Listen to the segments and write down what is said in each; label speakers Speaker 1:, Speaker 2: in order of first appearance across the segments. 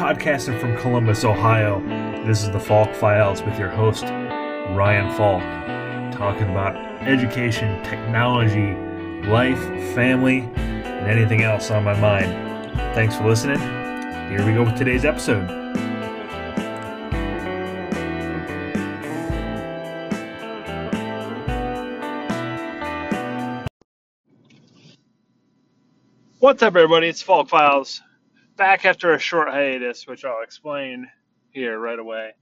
Speaker 1: Podcasting from Columbus, Ohio, this is the Falk Files with your host, Ryan Falk, talking about education, technology, life, family, and anything else on my mind. Thanks for listening. Here we go with today's episode. What's up, everybody? It's Falk Files. Back after a short hiatus, which I'll explain here right away.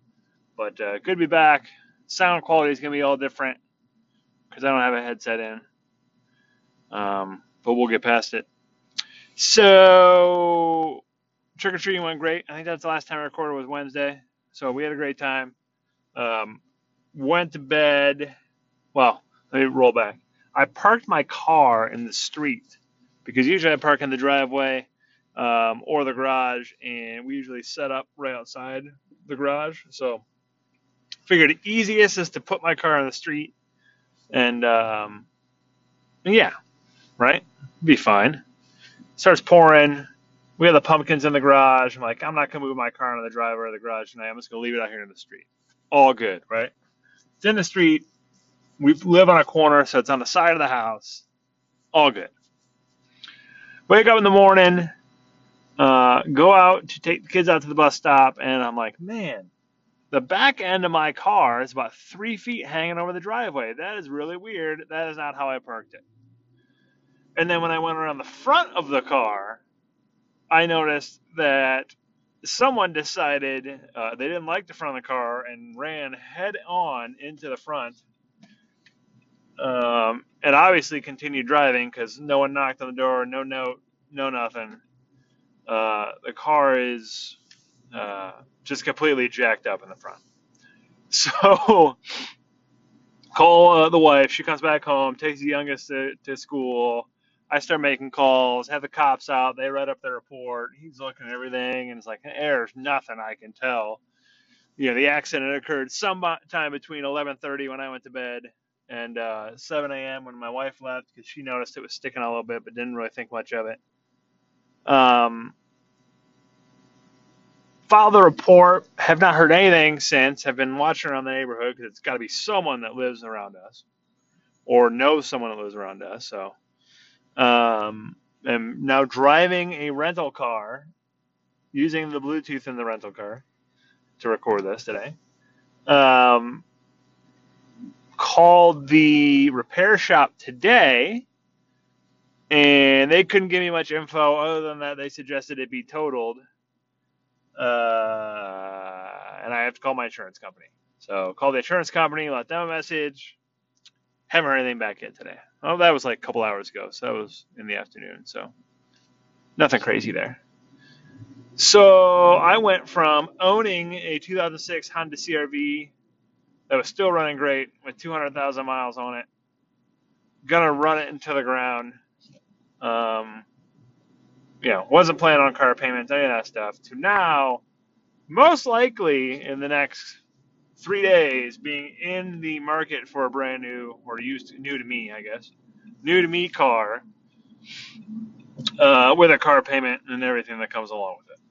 Speaker 1: But uh, good to be back. Sound quality is going to be all different because I don't have a headset in. Um, but we'll get past it. So, trick or treating went great. I think that's the last time I recorded was Wednesday. So, we had a great time. Um, went to bed. Well, let me roll back. I parked my car in the street because usually I park in the driveway um, or the garage, and we usually set up right outside the garage. So figured easiest is to put my car on the street, and um, yeah, right, be fine. Starts pouring. We have the pumpkins in the garage. I'm like, I'm not gonna move my car into the driveway or the garage tonight. I'm just gonna leave it out here in the street. All good, right? It's in the street. We live on a corner, so it's on the side of the house. All good. Wake up in the morning, uh, go out to take the kids out to the bus stop, and I'm like, man, the back end of my car is about three feet hanging over the driveway. That is really weird. That is not how I parked it. And then when I went around the front of the car, I noticed that someone decided uh, they didn't like the front of the car and ran head on into the front. Um, and obviously continued driving because no one knocked on the door, no note, no nothing. Uh, the car is uh, just completely jacked up in the front. So call uh, the wife. She comes back home, takes the youngest to, to school. I start making calls, have the cops out. They write up their report. He's looking at everything, and it's like, there's nothing I can tell. You know, the accident occurred sometime between 11:30 when I went to bed and uh, 7 a.m. when my wife left because she noticed it was sticking a little bit, but didn't really think much of it. Um, filed the report. Have not heard anything since. Have been watching around the neighborhood because it's got to be someone that lives around us or knows someone that lives around us. So, um, am now driving a rental car using the Bluetooth in the rental car to record this today. Um, called the repair shop today and they couldn't give me much info other than that they suggested it be totaled uh, and I have to call my insurance company. So call the insurance company, let them a message. Haven't heard anything back yet today. Oh, that was like a couple hours ago, so that was in the afternoon. So nothing crazy there. So I went from owning a 2006 Honda CRV that was still running great with 200,000 miles on it, gonna run it into the ground. Um, you know, wasn't planning on car payments, any of that stuff, to now, most likely in the next three days, being in the market for a brand new or used new to me, I guess, new to me car uh, with a car payment and everything that comes along with it.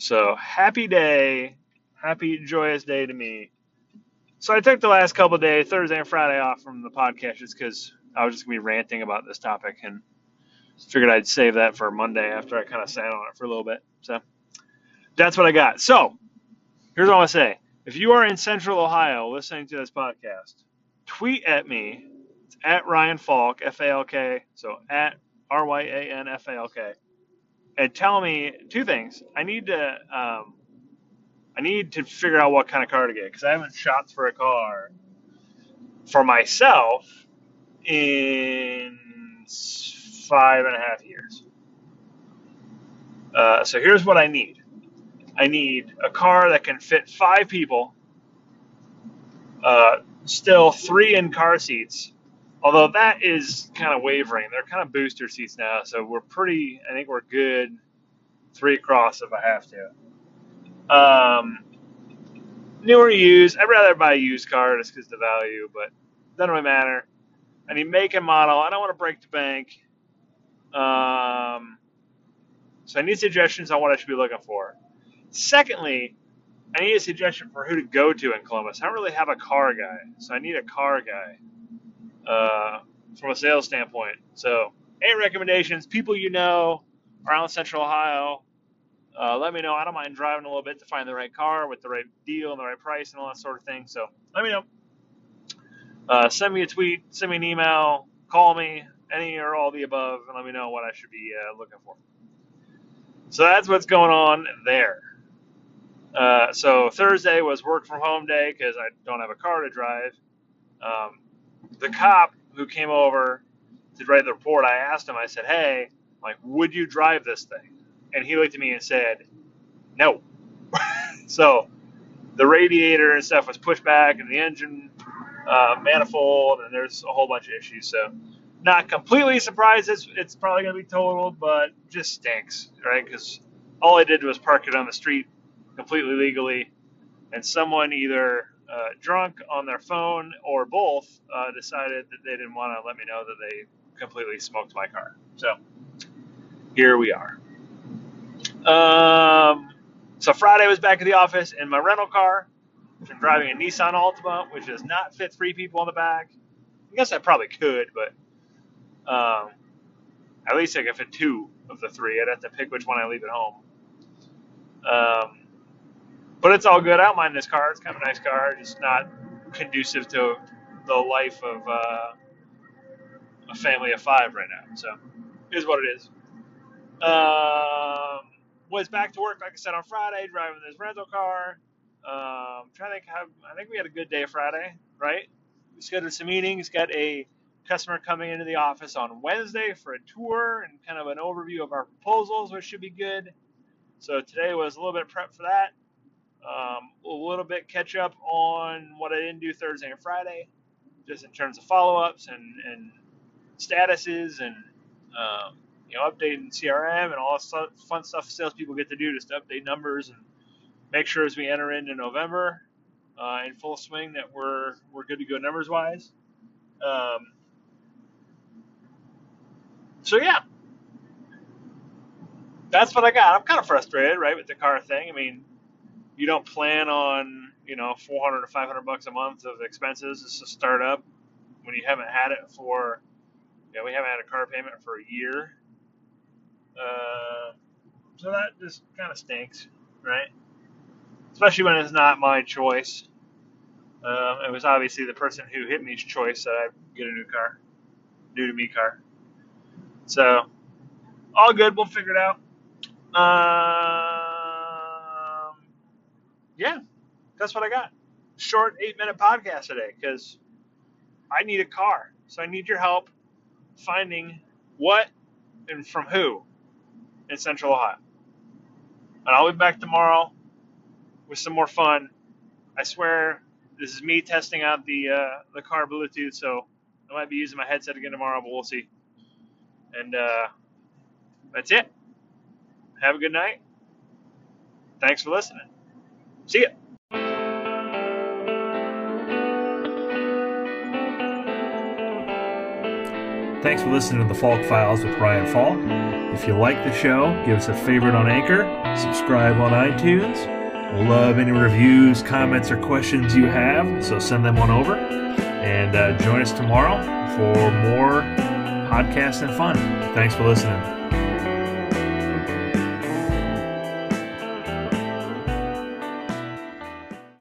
Speaker 1: So happy day, happy joyous day to me. So I took the last couple days, Thursday and Friday, off from the podcast just because I was just gonna be ranting about this topic and figured I'd save that for Monday after I kind of sat on it for a little bit. So that's what I got. So here's what I say. If you are in Central Ohio listening to this podcast, tweet at me. It's at Ryan Falk, F A L K. So at R Y A N F A L K. And tell me two things. I need to um, I need to figure out what kind of car to get because I haven't shopped for a car for myself in five and a half years. Uh, so here's what I need I need a car that can fit five people, uh, still three in car seats. Although that is kind of wavering. They're kind of booster seats now, so we're pretty, I think we're good three across if I have to. Um, newer used. I'd rather buy a used car just because the value, but doesn't really matter. I need make and model. I don't want to break the bank. Um, so I need suggestions on what I should be looking for. Secondly, I need a suggestion for who to go to in Columbus. I don't really have a car guy, so I need a car guy uh, from a sales standpoint. So, any recommendations, people you know around Central Ohio, uh, let me know. I don't mind driving a little bit to find the right car with the right deal and the right price and all that sort of thing. So, let me know. Uh, send me a tweet, send me an email, call me, any or all the above, and let me know what I should be uh, looking for. So that's what's going on there. Uh, so Thursday was work from home day because I don't have a car to drive. Um, the cop who came over to write the report, I asked him, I said, hey, like, would you drive this thing? And he looked at me and said, no. so the radiator and stuff was pushed back and the engine uh, manifold and there's a whole bunch of issues. So not completely surprised it's, it's probably going to be totaled, but just stinks, right? Because all I did was park it on the street completely legally, and someone either uh, drunk on their phone or both uh, decided that they didn't want to let me know that they completely smoked my car. So here we are. Um, so Friday was back at the office in my rental car. I'm driving a Nissan Altima, which does not fit three people in the back. I guess I probably could, but um, at least I could fit two of the three. I'd have to pick which one I leave at home. Um, but it's all good. I don't mind this car. It's kind of a nice car, just not conducive to the life of uh, a family of five right now. So, it is what it is. Um, was back to work, like I said, on Friday, driving this rental car. Um, trying to think how, I think we had a good day Friday, right? We scheduled some meetings, got a customer coming into the office on Wednesday for a tour and kind of an overview of our proposals, which should be good. So today was a little bit of prep for that. Um, a little bit catch up on what I didn't do Thursday and Friday, just in terms of follow ups and, and statuses and um, you know updating CRM and all the fun stuff salespeople get to do just to update numbers and make sure as we enter into November uh, in full swing that we're we're good to go numbers wise. Um, so yeah, that's what I got. I'm kind of frustrated, right, with the car thing. I mean, you don't plan on you know 400 or 500 bucks a month of expenses as a startup when you haven't had it for know we haven't had a car payment for a year. Uh, so that just kind of stinks right? Especially when it's not my choice. Uh, it was obviously the person who hit me's choice that i get a new car new to me car so all good we'll figure it out uh, yeah, that's what I got. Short eight minute podcast today because I need a car. So I need your help finding what and from who in Central Ohio. And I'll be back tomorrow with some more fun. I swear this is me testing out the uh, the car Bluetooth, so I might be using my headset again tomorrow, but we'll see. And uh, that's it. Have a good night. Thanks for listening. See ya.
Speaker 2: Thanks for listening to the Falk Files with Ryan Falk. If you like the show, give us a favorite on Anchor, subscribe on iTunes. Love any reviews, comments, or questions you have, so send them on over. And uh, join us tomorrow for more podcast and fun. Thanks for listening.